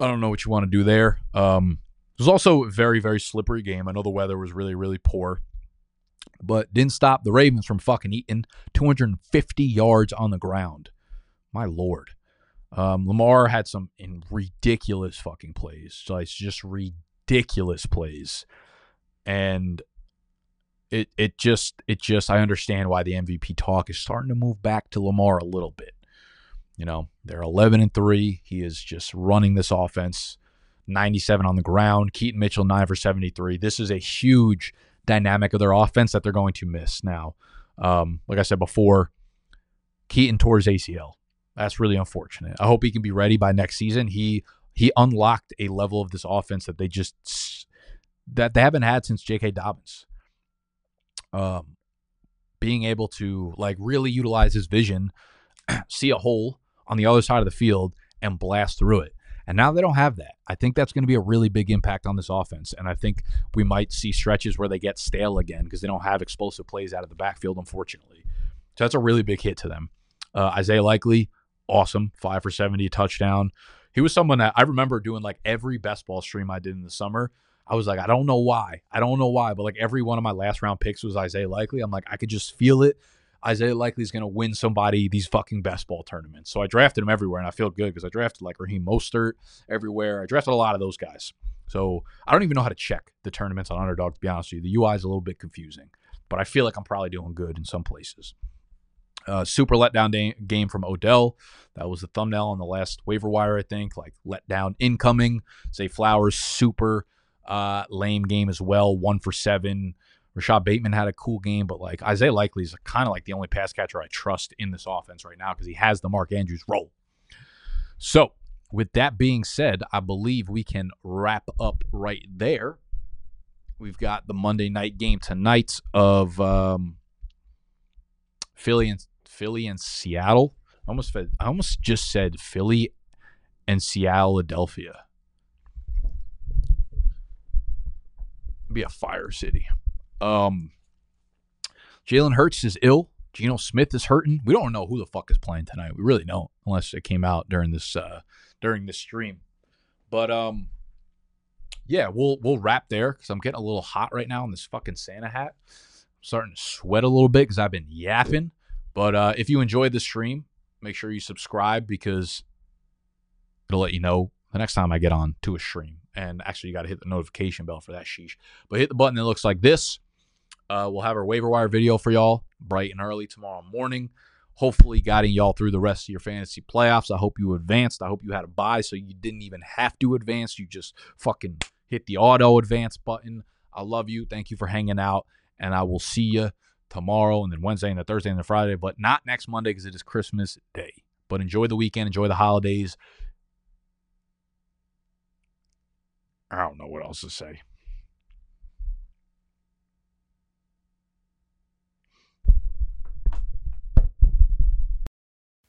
I don't know what you want to do there. Um, was also a very, very slippery game. I know the weather was really, really poor, but didn't stop the Ravens from fucking eating 250 yards on the ground. My lord. Um, Lamar had some ridiculous fucking plays. It's just ridiculous plays. And it it just it just I understand why the MVP talk is starting to move back to Lamar a little bit. You know, they're 11 and 3. He is just running this offense 97 on the ground. Keaton Mitchell, 9 for 73. This is a huge dynamic of their offense that they're going to miss now. Um, like I said before, Keaton tore his ACL. That's really unfortunate. I hope he can be ready by next season. He he unlocked a level of this offense that they just that they haven't had since J.K. Dobbins. Um, being able to like really utilize his vision, see a hole on the other side of the field, and blast through it. And now they don't have that. I think that's going to be a really big impact on this offense. And I think we might see stretches where they get stale again because they don't have explosive plays out of the backfield, unfortunately. So that's a really big hit to them. Uh, Isaiah Likely, awesome. Five for 70, touchdown. He was someone that I remember doing like every best ball stream I did in the summer. I was like, I don't know why. I don't know why, but like every one of my last round picks was Isaiah Likely. I'm like, I could just feel it. Isaiah Likely is going to win somebody these fucking best ball tournaments. So I drafted him everywhere, and I feel good because I drafted like Raheem Mostert everywhere. I drafted a lot of those guys. So I don't even know how to check the tournaments on Underdog. To be honest with you, the UI is a little bit confusing, but I feel like I'm probably doing good in some places. Uh, super letdown day, game from Odell. That was the thumbnail on the last waiver wire, I think. Like letdown incoming. Zay Flowers, super uh, lame game as well. One for seven. Rashod Bateman had a cool game, but like Isaiah Likely is kind of like the only pass catcher I trust in this offense right now because he has the Mark Andrews role. So, with that being said, I believe we can wrap up right there. We've got the Monday night game tonight of um, Philly and Philly and Seattle. I almost I almost just said Philly and Seattle, Philadelphia. Be a fire city. Um, Jalen Hurts is ill. Geno Smith is hurting. We don't know who the fuck is playing tonight. We really don't, unless it came out during this uh, during this stream. But um, yeah, we'll we'll wrap there because I'm getting a little hot right now in this fucking Santa hat. I'm starting to sweat a little bit because I've been yapping. But uh, if you enjoyed the stream, make sure you subscribe because it'll let you know the next time I get on to a stream. And actually, you got to hit the notification bell for that sheesh. But hit the button that looks like this Uh, we'll have our waiver wire video for y'all bright and early tomorrow morning. Hopefully, guiding y'all through the rest of your fantasy playoffs. I hope you advanced. I hope you had a buy so you didn't even have to advance. You just fucking hit the auto advance button. I love you. Thank you for hanging out. And I will see you tomorrow and then Wednesday and the Thursday and the Friday, but not next Monday because it is Christmas Day. But enjoy the weekend, enjoy the holidays. I don't know what else to say.